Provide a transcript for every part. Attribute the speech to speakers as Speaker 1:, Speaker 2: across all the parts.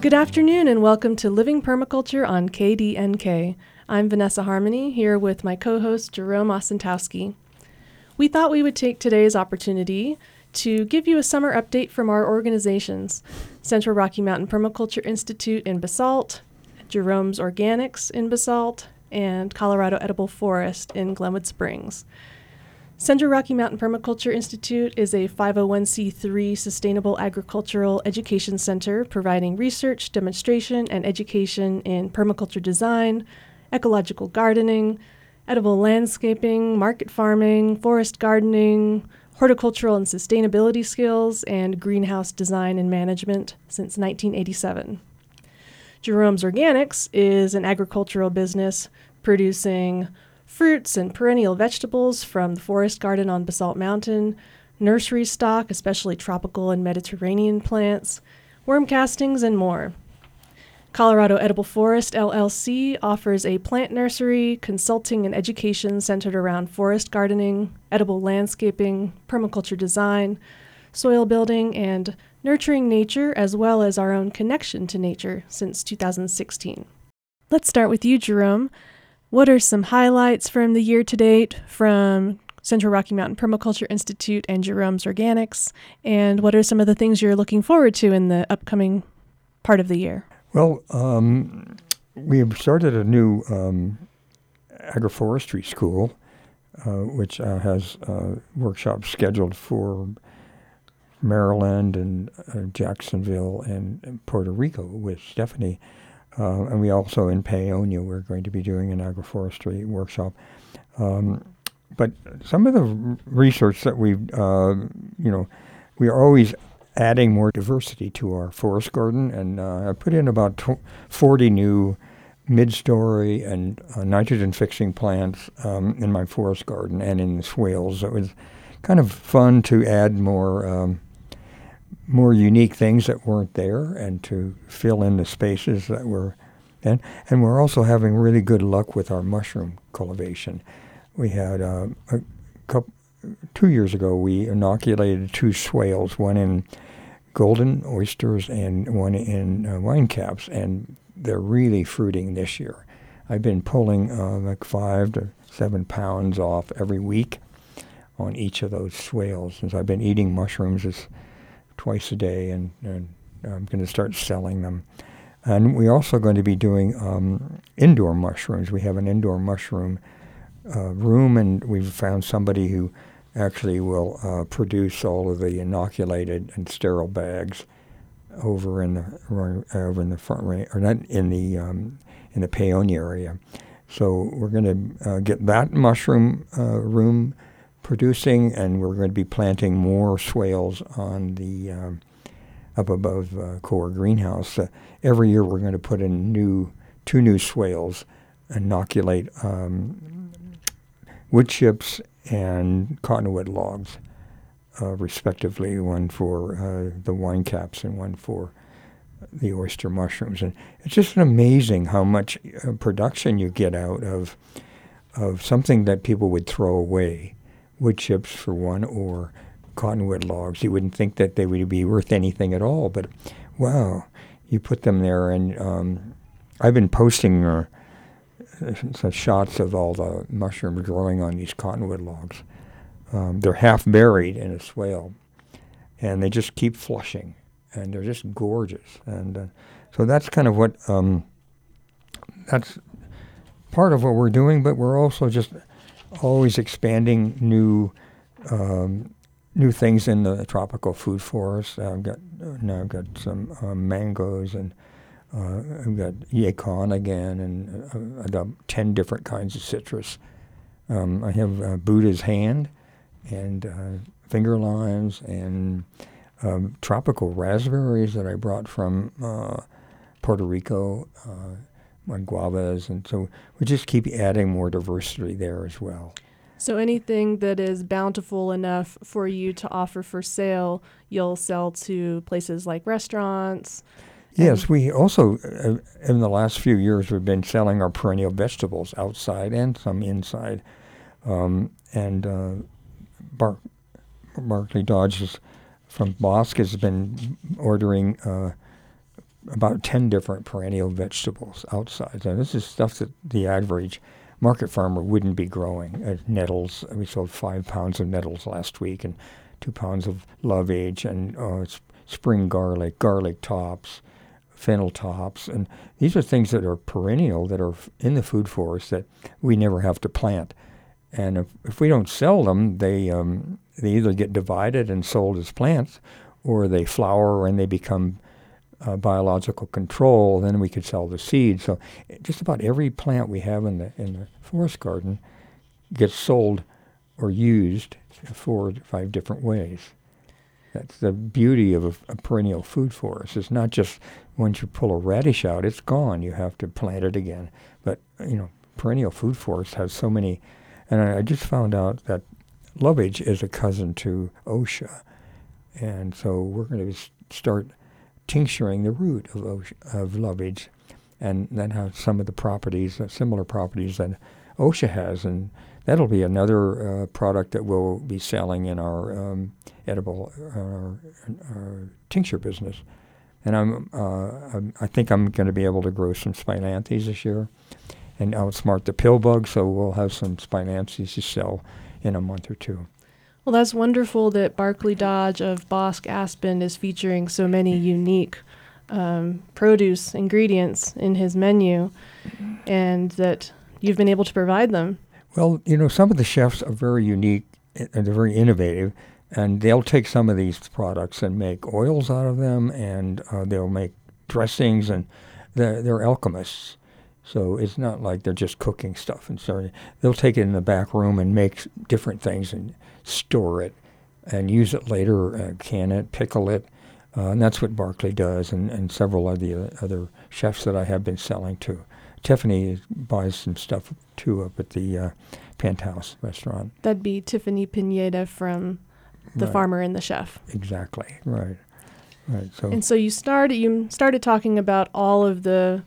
Speaker 1: Good afternoon and welcome to Living Permaculture on KDNK. I'm Vanessa Harmony here with my co host Jerome Osentowski. We thought we would take today's opportunity to give you a summer update from our organizations Central Rocky Mountain Permaculture Institute in Basalt, Jerome's Organics in Basalt, and Colorado Edible Forest in Glenwood Springs. Central Rocky Mountain Permaculture Institute is a 501c3 sustainable agricultural education center providing research, demonstration, and education in permaculture design, ecological gardening, edible landscaping, market farming, forest gardening, horticultural and sustainability skills, and greenhouse design and management since 1987. Jerome's Organics is an agricultural business producing fruits and perennial vegetables from the forest garden on Basalt Mountain, nursery stock, especially tropical and Mediterranean plants, worm castings, and more. Colorado Edible Forest LLC offers a plant nursery, consulting, and education centered around forest gardening, edible landscaping, permaculture design, soil building, and nurturing nature, as well as our own connection to nature since 2016. Let's start with you, Jerome. What are some highlights from the year to date from Central Rocky Mountain Permaculture Institute and Jerome's Organics? And what are some of the things you're looking forward to in the upcoming part of the year?
Speaker 2: Well, um, we have started a new um, agroforestry school, uh, which uh, has uh, workshops scheduled for Maryland and uh, Jacksonville and, and Puerto Rico with Stephanie. Uh, and we also in Paonia, we're going to be doing an agroforestry workshop. Um, but some of the research that we've, uh, you know, we are always adding more diversity to our forest garden, and uh, I put in about tw- 40 new mid-story and uh, nitrogen-fixing plants um, in my forest garden and in the swales. It was kind of fun to add more. Um, more unique things that weren't there and to fill in the spaces that were and and we're also having really good luck with our mushroom cultivation. We had uh, a couple two years ago we inoculated two swales, one in golden oysters and one in uh, wine caps, and they're really fruiting this year. I've been pulling uh, like five to seven pounds off every week on each of those swales since I've been eating mushrooms. Twice a day, and, and I'm going to start selling them. And we're also going to be doing um, indoor mushrooms. We have an indoor mushroom uh, room, and we've found somebody who actually will uh, produce all of the inoculated and sterile bags over in the over in the front range, or not in the um, in the Paonia area. So we're going to uh, get that mushroom uh, room producing, and we're going to be planting more swales on the um, up above uh, core greenhouse. Uh, every year, we're going to put in new two new swales, inoculate um, wood chips and cottonwood logs, uh, respectively. One for uh, the wine caps and one for the oyster mushrooms, and it's just amazing how much uh, production you get out of of something that people would throw away wood chips for one or cottonwood logs. You wouldn't think that they would be worth anything at all, but wow, you put them there, and um, I've been posting uh, some shots of all the mushrooms growing on these cottonwood logs. Um, they're half buried in a swale, and they just keep flushing, and they're just gorgeous. And uh, so that's kind of what um, that's part of what we're doing, but we're also just always expanding new um, new things in the tropical food forest. I've got now I've got some uh, mangoes and uh, I've got yacon again, and uh, I've got ten different kinds of citrus. Um, I have uh, Buddha's hand and uh, finger limes and um, tropical raspberries that I brought from uh, Puerto Rico on guavas, and so we just keep adding more diversity there as well.
Speaker 1: So anything that is bountiful enough for you to offer for sale, you'll sell to places like restaurants.
Speaker 2: Yes, we also uh, in the last few years we've been selling our perennial vegetables outside and some inside, um, and uh, Bar- Barclay Dodge from Bosq has been ordering. Uh, about 10 different perennial vegetables outside. And this is stuff that the average market farmer wouldn't be growing. Uh, nettles, we sold five pounds of nettles last week and two pounds of lovage and uh, spring garlic, garlic tops, fennel tops. And these are things that are perennial, that are in the food forest that we never have to plant. And if, if we don't sell them, they, um, they either get divided and sold as plants or they flower and they become uh, biological control, then we could sell the seed. So just about every plant we have in the in the forest garden gets sold or used four or five different ways. That's the beauty of a, a, perennial food forest. It's not just once you pull a radish out, it's gone. You have to plant it again. But you know, perennial food forest has so many. And I, I just found out that lovage is a cousin to osha, and so we're going to start tincturing the root of, of lovage, and that has some of the properties, uh, similar properties that osha has, and that'll be another uh, product that we'll be selling in our um, edible uh, tincture business. And I'm, uh, I'm, i think I'm going to be able to grow some spilanthes this year, and outsmart the pill bug, so we'll have some spilanthes to sell in a month or two.
Speaker 1: Well, that's wonderful that Barclay Dodge of Bosq Aspen is featuring so many unique um, produce ingredients in his menu and that you've been able to provide them.
Speaker 2: Well, you know, some of the chefs are very unique and they're very innovative, and they'll take some of these products and make oils out of them, and uh, they'll make dressings, and they're, they're alchemists. So it's not like they're just cooking stuff and so they'll take it in the back room and make different things and store it and use it later, uh, can it, pickle it. Uh, and that's what Barclay does, and, and several of the other chefs that I have been selling to. Tiffany buys some stuff too up at the uh, Penthouse restaurant.
Speaker 1: That'd be Tiffany Pineda from The
Speaker 2: right.
Speaker 1: Farmer and the Chef.
Speaker 2: Exactly, right. Right. So
Speaker 1: and so you started you started talking about all of the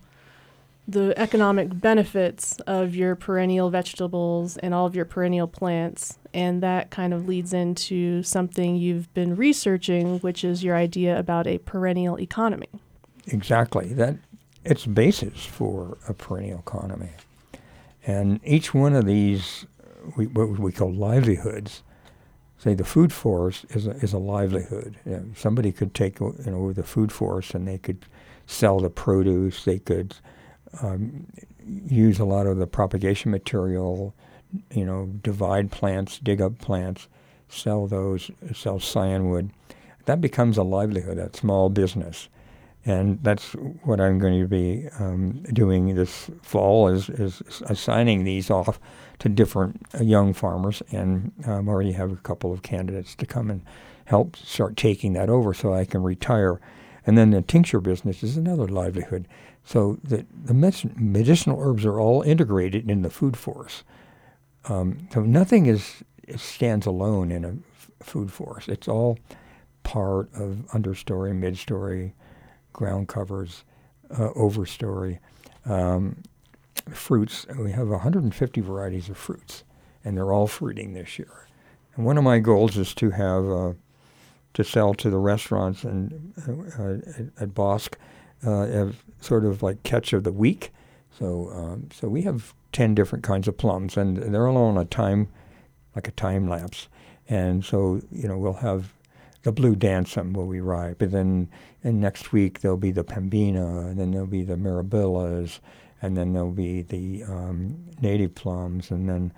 Speaker 1: the economic benefits of your perennial vegetables and all of your perennial plants. And that kind of leads into something you've been researching, which is your idea about a perennial economy.
Speaker 2: Exactly. That it's basis for a perennial economy. And each one of these, we, what we call livelihoods, say the food forest is a, is a livelihood. You know, somebody could take you know the food forest and they could sell the produce. They could um, use a lot of the propagation material, you know, divide plants, dig up plants, sell those, sell scionwood. That becomes a livelihood, that small business. And that's what I'm going to be um, doing this fall is, is assigning these off to different uh, young farmers. And um, already have a couple of candidates to come and help start taking that over so I can retire. And then the tincture business is another livelihood. So the, the medicinal herbs are all integrated in the food forest. Um, so nothing is stands alone in a f- food forest. It's all part of understory, midstory, ground covers, uh, overstory. Um, fruits, we have 150 varieties of fruits, and they're all fruiting this year. And one of my goals is to have uh, to sell to the restaurants and uh, at, at Bosq uh, sort of like catch of the week. So um, so we have ten different kinds of plums, and they're all on a time, like a time lapse. And so you know we'll have the blue damson will be ripe, and then and next week there'll be the pembina, and then there'll be the mirabillas, and then there'll be the um, native plums, and then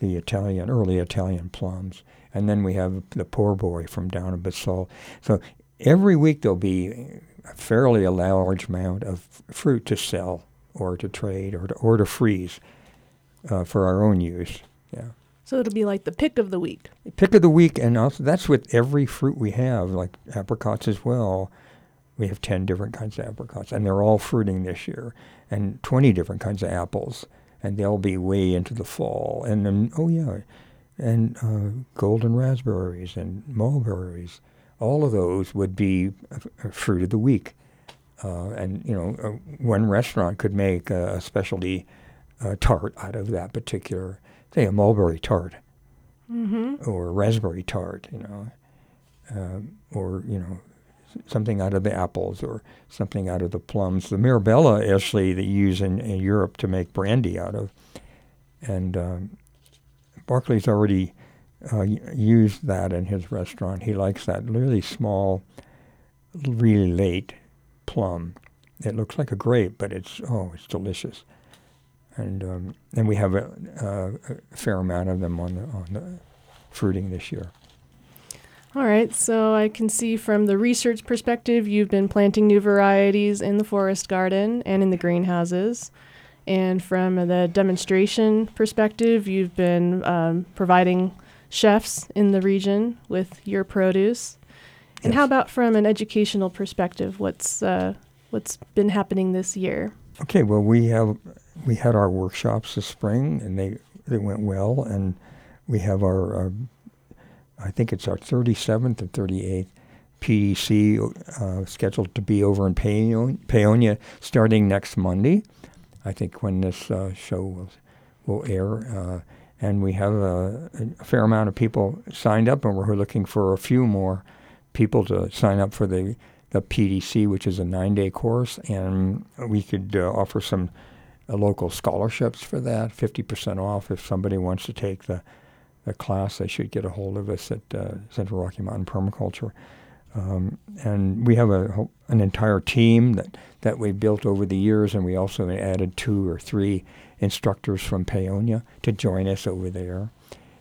Speaker 2: the Italian early Italian plums, and then we have the poor boy from down in Basalt. So every week there'll be a fairly large amount of fruit to sell or to trade or to, or to freeze uh, for our own use. Yeah.
Speaker 1: So it'll be like the pick of the week.
Speaker 2: Pick of the week, and also that's with every fruit we have, like apricots as well. We have 10 different kinds of apricots, and they're all fruiting this year, and 20 different kinds of apples, and they'll be way into the fall. And then, oh, yeah, and uh, golden raspberries and mulberries all of those would be fruit of the week. Uh, and you know, uh, one restaurant could make a, a specialty uh, tart out of that particular, say, a mulberry tart
Speaker 1: mm-hmm.
Speaker 2: or a raspberry tart, you know, um, or you know, something out of the apples or something out of the plums. The Mirabella, actually, they use in, in Europe to make brandy out of. And um, Barclay's already uh, used that in his restaurant. He likes that really small, really late plum. It looks like a grape, but it's oh, it's delicious. And um, and we have a, a, fair amount of them on the on the fruiting this year.
Speaker 1: All right, so I can see from the research perspective, you've been planting new varieties in the forest garden and in the greenhouses. And from the demonstration perspective, you've been um, providing chefs in the region with your produce. And yes. how about from an educational perspective? What's uh, what's been happening this year?
Speaker 2: Okay, well we have we had our workshops this spring, and they they went well, and we have our, our I think it's our 37th and 38th PDC uh, scheduled to be over in Paonia starting next Monday. I think when this uh, show will, will air. And we have a, a, fair amount of people signed up, and we're looking for a few more people to sign up for the, the PDC, which is a nine day course. And we could uh, offer some uh, local scholarships for that, 50% off if somebody wants to take the a class, they should get a hold of us at uh, Central Rocky Mountain Permaculture. Um, and we have a, an entire team that, that we built over the years, and we also added two or three instructors from Paonia to join us over there.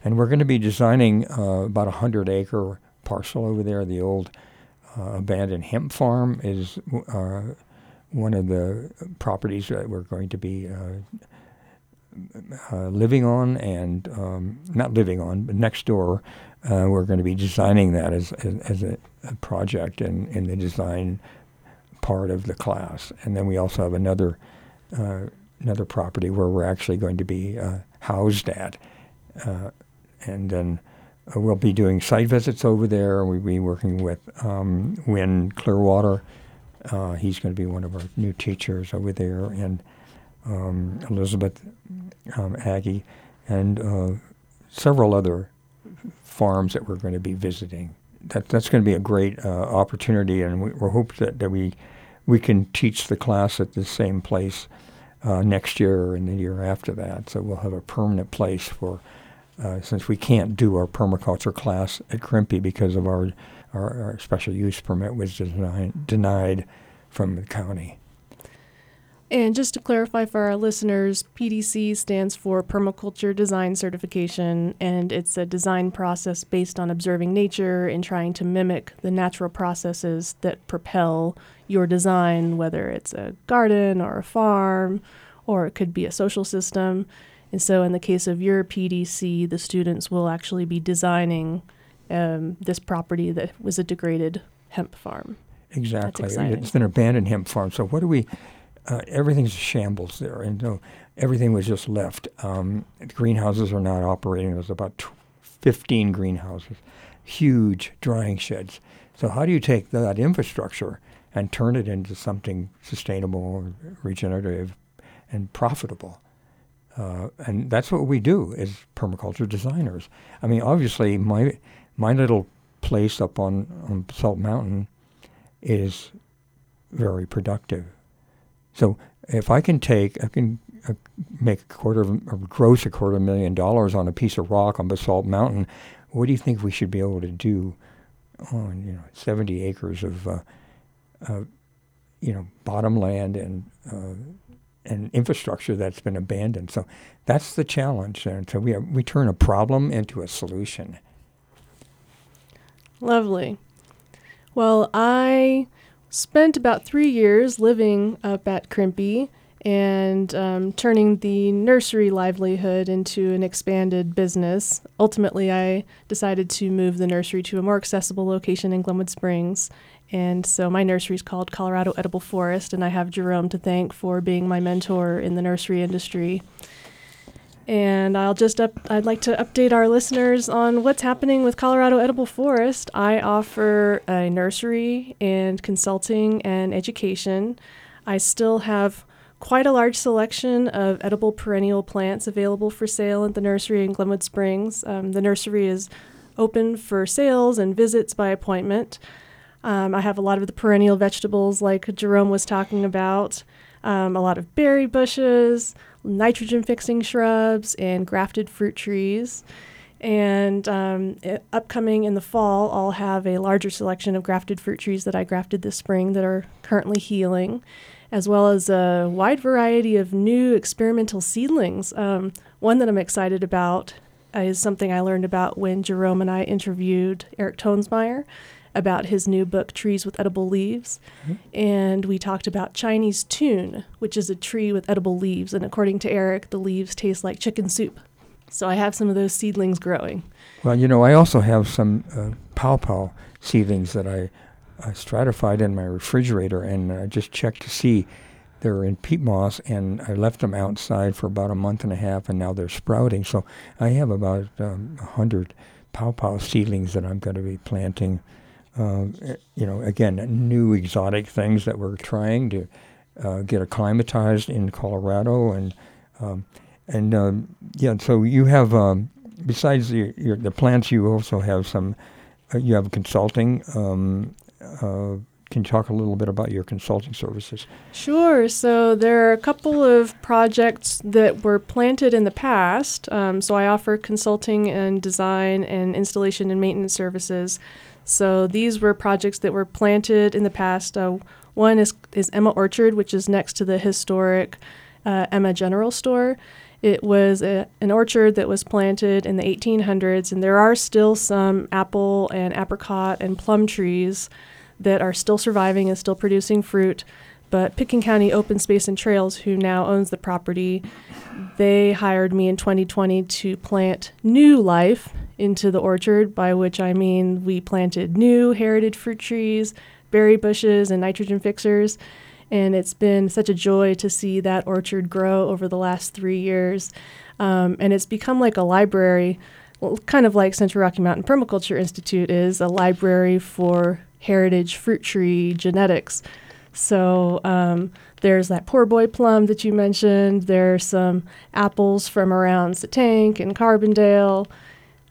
Speaker 2: And we're going to be designing uh, about a 100 acre parcel over there. The old uh, abandoned hemp farm is uh, one of the properties that we're going to be uh, uh, living on and um, not living on, but next door. Uh, we're going to be designing that as, as, as a, a, project in, in the design part of the class. And then we also have another another property where we're actually going to be uh, housed at. Uh, and then uh, we'll be doing site visits over there. We'll be working with um, Win Clearwater. he's going to be one of our new teachers over there. And um, Elizabeth um, Aggie, and uh, several other farms that we're going to be visiting. That, that's going to be a great uh, opportunity, and we, we hope that, that we we can teach the class at the same place uh, next year and the year after that. So we'll have a permanent place for, uh, since we can't do our permaculture class at Crimpy because of our, our, our special use permit was denied, denied from the county.
Speaker 1: And just to clarify for our listeners, PDC stands for Permaculture Design Certification, and it's a design process based on observing nature and trying to mimic the natural processes that propel your design, whether it's a garden or a farm, or it could be a social system. And so, in the case of your PDC, the students will actually be designing um, this property that was a degraded hemp farm.
Speaker 2: Exactly. It's an abandoned hemp farm. So, what do we uh, everything's a shambles there, and everything was just left. Um, greenhouses are not operating. There's about 15 greenhouses, huge drying sheds. So how do you take that infrastructure and turn it into something sustainable, regenerative, and profitable? Uh, and that's what we do as permaculture designers. I mean, obviously, my my little place up on, on Salt Mountain is very productive so if I can take, I can uh, make a quarter of, or gross a quarter of a million dollars on a piece of rock on Basalt Mountain, what do you think we should be able to do on you know 70 acres of uh, uh, you know bottom land and uh, and infrastructure that's been abandoned? So that's the challenge, and so we have, we turn a problem into a solution.
Speaker 1: Lovely. Well, I spent about three years living up at Crimpy and um, turning the nursery livelihood into an expanded business. Ultimately, I decided to move the nursery to a more accessible location in Glenwood Springs. And so my nursery is called Colorado Edible Forest, and I have Jerome to thank for being my mentor in the nursery industry. And I'll just up, I'd like to update our listeners on what's happening with Colorado Edible Forest. I offer a nursery and consulting and education. I still have quite a large selection of edible perennial plants available for sale at the nursery in Glenwood Springs. Um, the nursery is open for sales and visits by appointment. Um, I have a lot of the perennial vegetables, like Jerome was talking about, um, a lot of berry bushes, nitrogen fixing shrubs, and grafted fruit trees. And um, it, upcoming in the fall, I'll have a larger selection of grafted fruit trees that I grafted this spring that are currently healing, as well as a wide variety of new experimental seedlings. Um, one that I'm excited about is something I learned about when Jerome and I interviewed Eric Toensmeier about his new book, Trees with Edible Leaves. Mm-hmm. And we talked about Chinese toon, which is a tree with edible leaves. And according to Eric, the leaves taste like chicken soup. So I have some of those seedlings growing.
Speaker 2: Well, you know, I also have some uh, pawpaw seedlings that I uh, stratified in my refrigerator, and I just checked to see they're in peat moss, and I left them outside for about a month and a half, and now they're sprouting. So I have about um, 100 pawpaw seedlings that I'm going to be planting. Uh, you know, again, new exotic things that we're trying to uh, get acclimatized in Colorado, and um, and um, yeah, so you have um, besides the your, the plants, you also have some. Uh, you have consulting. Um, uh, can you talk a little bit about your consulting services?
Speaker 1: Sure. So there are a couple of projects that were planted in the past. Um, so I offer consulting and design and installation and maintenance services. So these were projects that were planted in the past. Uh, one is is Emma Orchard, which is next to the historic uh, Emma General Store. It was a, an orchard that was planted in the 1800s, and there are still some apple and apricot and plum trees that are still surviving and still producing fruit. But Pitkin County Open Space and Trails, who now owns the property, they hired me in 2020 to plant new life into the orchard, by which I mean we planted new heritage fruit trees, berry bushes, and nitrogen fixers. And it's been such a joy to see that orchard grow over the last three years. Um, and it's become like a library, well, kind of like Central Rocky Mountain Permaculture Institute is a library for heritage fruit tree genetics. So um, there's that poor boy plum that you mentioned. There's some apples from around Tank and Carbondale.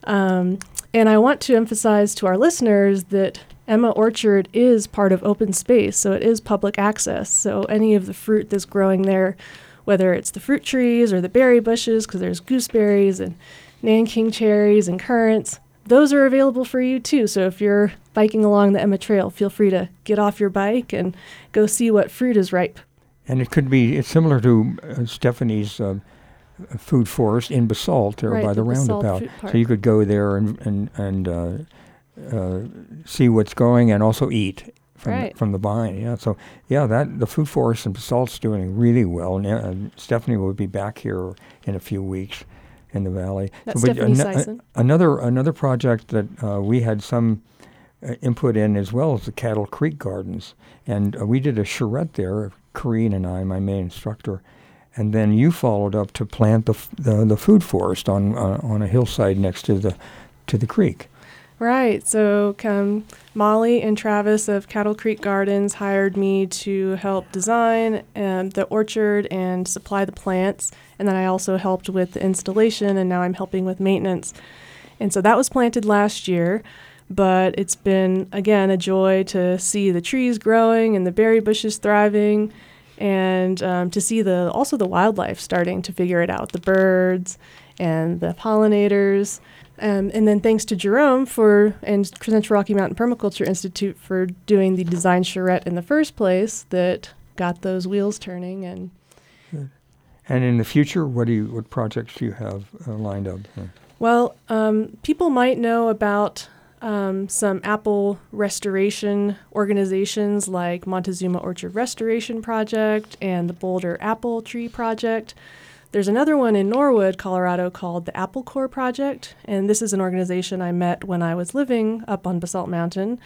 Speaker 1: Um, and I want to emphasize to our listeners that Emma Orchard is part of open space, so it is public access. So any of the fruit that's growing there, whether it's the fruit trees or the berry bushes, because there's gooseberries and Nanking cherries and currants, those are available for you too. So if you're biking along the Emma Trail, feel free to get off your bike and go see what fruit is ripe.
Speaker 2: And it could be it's similar to uh, Stephanie's uh, food forest in Basalt there
Speaker 1: right,
Speaker 2: by the,
Speaker 1: the
Speaker 2: roundabout. So you could go there and and and uh, uh, see what's going and also eat from
Speaker 1: right.
Speaker 2: the, from the vine. Yeah. So yeah, that the food forest in Basalt's doing really well. And uh, Stephanie will be back here in a few weeks in the valley.
Speaker 1: That's so, Stephanie an-
Speaker 2: another another project that uh, we had some uh, input in as well as the Cattle Creek Gardens, and uh, we did a charrette there. Corrine and I, my main instructor, and then you followed up to plant the f- the, the, food forest on uh, on a hillside next to the to the creek.
Speaker 1: Right. So um, Molly and Travis of Cattle Creek Gardens hired me to help design um, the orchard and supply the plants. And then I also helped with the installation, and now I'm helping with maintenance. And so that was planted last year. But it's been, again, a joy to see the trees growing and the berry bushes thriving and um, to see the also the wildlife starting to figure it out the birds and the pollinators um, and then thanks to Jerome for and Central Rocky Mountain Permaculture Institute for doing the design charrette in the first place that got those wheels turning and.
Speaker 2: And in the future, what do you what projects do you have uh, lined up?
Speaker 1: Well, um, people might know about um, some apple restoration organizations like Montezuma Orchard Restoration Project and the Boulder Apple Tree Project. There's another one in Norwood, Colorado called the Apple Core Project, and this is an organization I met when I was living up on Basalt Mountain.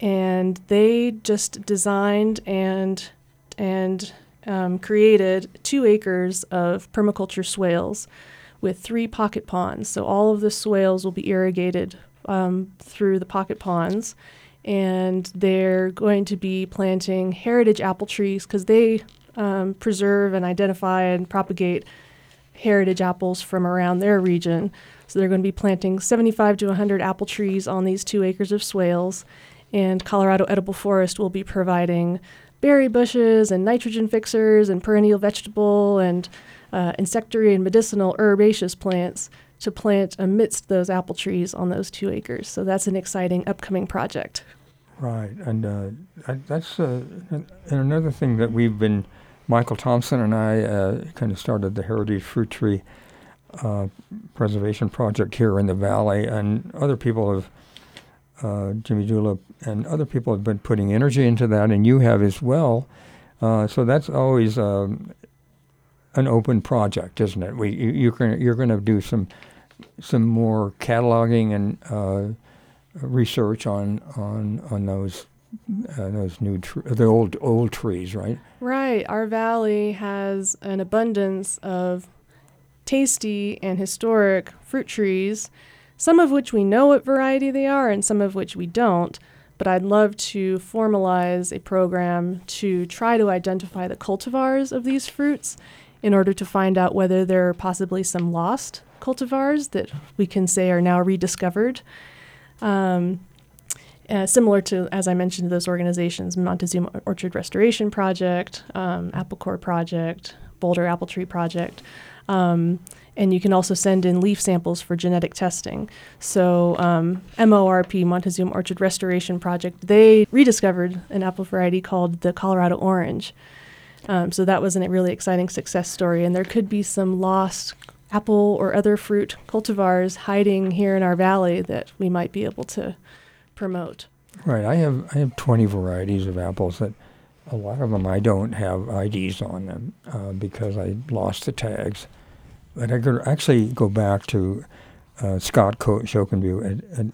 Speaker 1: And they just designed and and um, created two acres of permaculture swales with three pocket ponds. So all of the swales will be irrigated um, through the pocket ponds, and they're going to be planting heritage apple trees because they um, preserve and identify and propagate heritage apples from around their region. So they're going to be planting 75 to 100 apple trees on these two acres of swales. And Colorado Edible Forest will be providing berry bushes and nitrogen fixers and perennial vegetable and uh, insectary and medicinal herbaceous plants to plant amidst those apple trees on those two acres. So that's an exciting upcoming project.
Speaker 2: Right, and uh, that's uh, and another thing that we've been. Michael Thompson and I uh, kind of started the Heritage Fruit Tree uh, Preservation Project here in the valley, and other people have. Uh, Jimmy Julep and other people have been putting energy into that, and you have as well. Uh, so that's always um, an open project, isn't it? We you, you're going you're going to do some some more cataloging and uh, research on on on those uh, those new the old old trees, right?
Speaker 1: Right. Our valley has an abundance of tasty and historic fruit trees, some of which we know what variety they are, and some of which we don't. But I'd love to formalize a program to try to identify the cultivars of these fruits in order to find out whether there are possibly some lost cultivars that we can say are now rediscovered. Um, uh, similar to, as I mentioned, those organizations, Montezuma Orchard Restoration Project, um, Apple Core Project, Boulder Apple Tree Project. Um, and you can also send in leaf samples for genetic testing. So, um, MORP, Montezuma Orchard Restoration Project, they rediscovered an apple variety called the Colorado Orange. Um, so, that was a really exciting success story. And there could be some lost apple or other fruit cultivars hiding here in our valley that we might be able to promote.
Speaker 2: Right. I have I have 20 varieties of apples that a lot of them I don't have IDs on them uh, because I lost the tags. But I could actually go back to uh, Scott Co- Schokenview at, at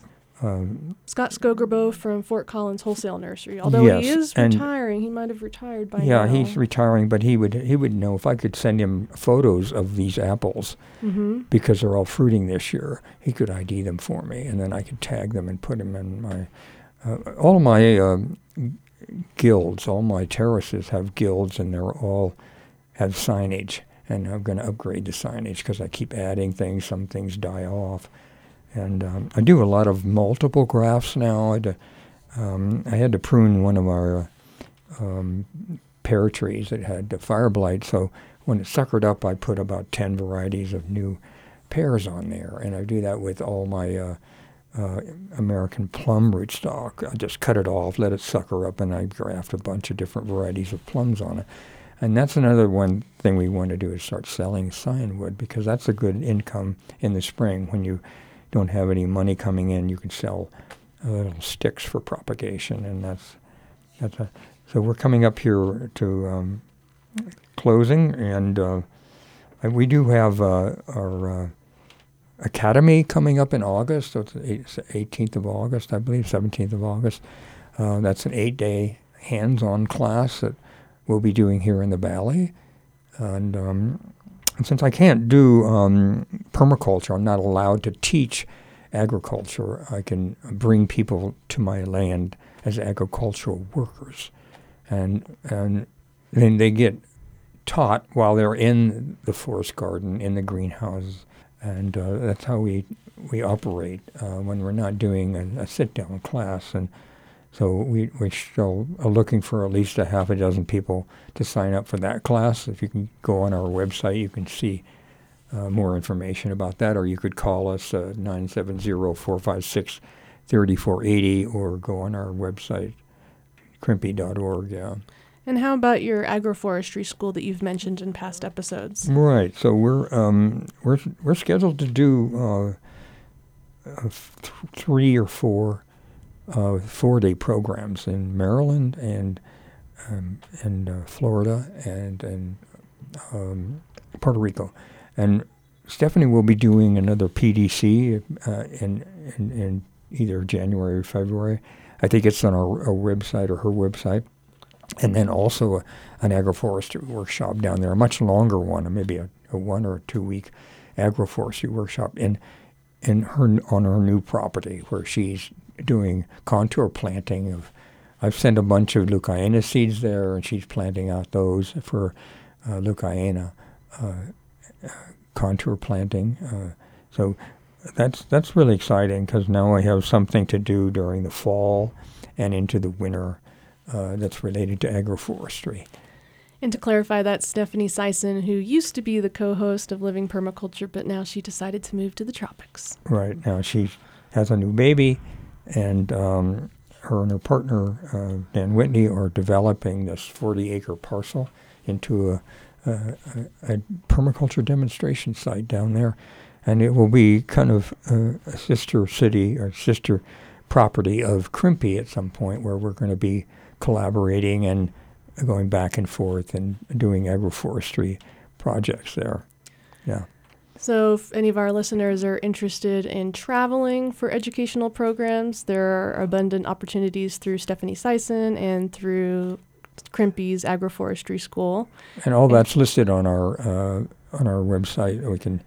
Speaker 1: um, Scott Skogerboe from Fort Collins Wholesale Nursery. Although
Speaker 2: yes,
Speaker 1: he is retiring, he might have retired by
Speaker 2: yeah,
Speaker 1: now.
Speaker 2: Yeah, he's retiring, but he would he would know if I could send him photos of these apples mm-hmm. because they're all fruiting this year. He could ID them for me, and then I could tag them and put them in my uh, all my um, guilds. All my terraces have guilds, and they're all have signage. And I'm going to upgrade the signage because I keep adding things. Some things die off. And um, I do a lot of multiple grafts now. I um, I had to prune one of our um, pear trees that had fire blight. So when it suckered up, I put about 10 varieties of new pears on there. And I do that with all my uh, uh, American plum rootstock. I just cut it off, let it sucker up, and I graft a bunch of different varieties of plums on it. And that's another one thing we want to do is start selling wood because that's a good income in the spring when you don't have any money coming in, you can sell uh, little sticks for propagation, and that's that's a, so we're coming up here to um, closing, and uh, we do have uh, our uh, academy coming up in August. So it's the 18th of August, I believe, 17th of August. Uh, that's an eight-day hands-on class that we'll be doing here in the valley, and um, and since I can't do um, permaculture, I'm not allowed to teach agriculture. I can bring people to my land as agricultural workers, and and then they get taught while they're in the forest garden, in the greenhouses, and uh, that's how we we operate uh, when we're not doing a, a sit-down class and so we, we still are looking for at least a half a dozen people to sign up for that class. If you can go on our website, you can see uh, more information about that, or you could call us uh, 970-456-3480 or go on our website, crimpy.org. Yeah.
Speaker 1: And how about your agroforestry school that you've mentioned in past episodes?
Speaker 2: Right. So we're um, we're we're scheduled to do uh, th- three or four uh, four-day programs in Maryland and um, and uh, Florida and and um, Puerto Rico, and Stephanie will be doing another PDC uh, in, in, in either January or February. I think it's on our, our website or her website, and then also a, an agroforestry workshop down there, a much longer one, maybe a, a one or two week agroforestry workshop. In in her on her new property where she's doing contour planting of. I've sent a bunch of leucaena seeds there, and she's planting out those for uh, leucaena uh, contour planting. Uh, so that's that's really exciting because now I have something to do during the fall and into the winter uh, that's related to agroforestry.
Speaker 1: And to clarify, that's Stephanie Syson, who used to be the co host of Living Permaculture, but now she decided to move to the tropics.
Speaker 2: Right. Now she has a new baby, and um, her and her partner, uh, Dan Whitney, are developing this 40 acre parcel into a, a, a, a, permaculture demonstration site down there. And it will be kind of a, a sister city or sister property of Crimpy at some point where we're going to be collaborating and going back and forth and doing agroforestry projects there. Yeah.
Speaker 1: So, if any of our listeners are interested in traveling for educational programs, there are abundant opportunities through Stephanie Syson and through Crimpy's Agroforestry School.
Speaker 2: And all that's listed on our uh, on our website. We can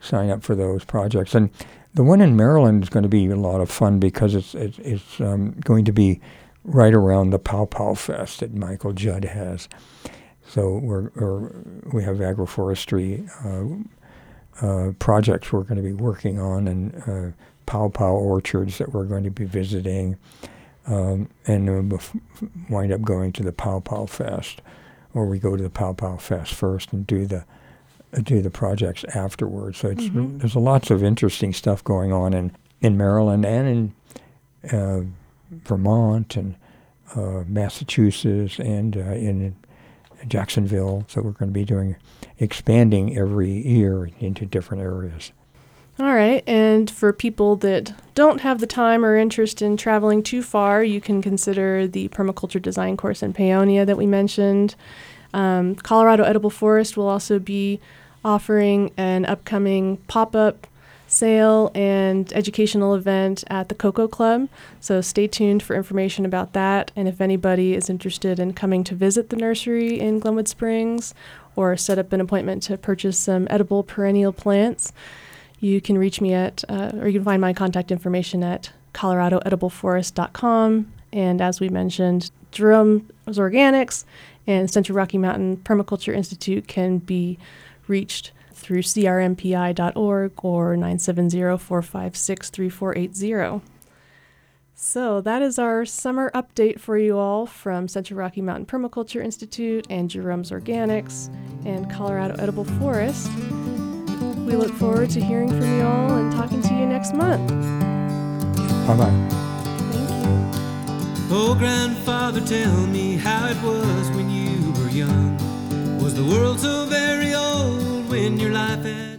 Speaker 2: sign up for those projects. And the one in Maryland is going to be a lot of fun because it's it's, it's um, going to be right around the Pow Pow Fest that Michael Judd has. So we're, we're we have agroforestry uh, uh, projects we're going to be working on and uh, Pow Pow orchards that we're going to be visiting, um, and we'll wind up going to the Pow Pow Fest, or we go to the Pow Pow Fest first and do the do the projects afterwards. So mm-hmm. there's lots of interesting stuff going on in in Maryland and in uh, Vermont and uh, Massachusetts and uh, in Jacksonville. So we're going to be doing expanding every year into different areas.
Speaker 1: All right, and for people that don't have the time or interest in traveling too far, you can consider the permaculture design course in Paonia that we mentioned. Um, Colorado Edible Forest will also be offering an upcoming pop up sale and educational event at the Cocoa Club. So stay tuned for information about that. And if anybody is interested in coming to visit the nursery in Glenwood Springs or set up an appointment to purchase some edible perennial plants, you can reach me at, uh, or you can find my contact information at coloradoedibleforest.com. And as we mentioned, Jerome's Organics and Central Rocky Mountain Permaculture Institute can be reached through crmpi.org or 970-456-3480. So that is our summer update for you all from Central Rocky Mountain Permaculture Institute and Jerome's Organics and Colorado Edible Forest. We look forward to hearing from you all and talking to you next month.
Speaker 2: Bye bye.
Speaker 1: Thank you.
Speaker 3: Oh, grandfather, tell me how it was when you were young. Was the world so very old? When your life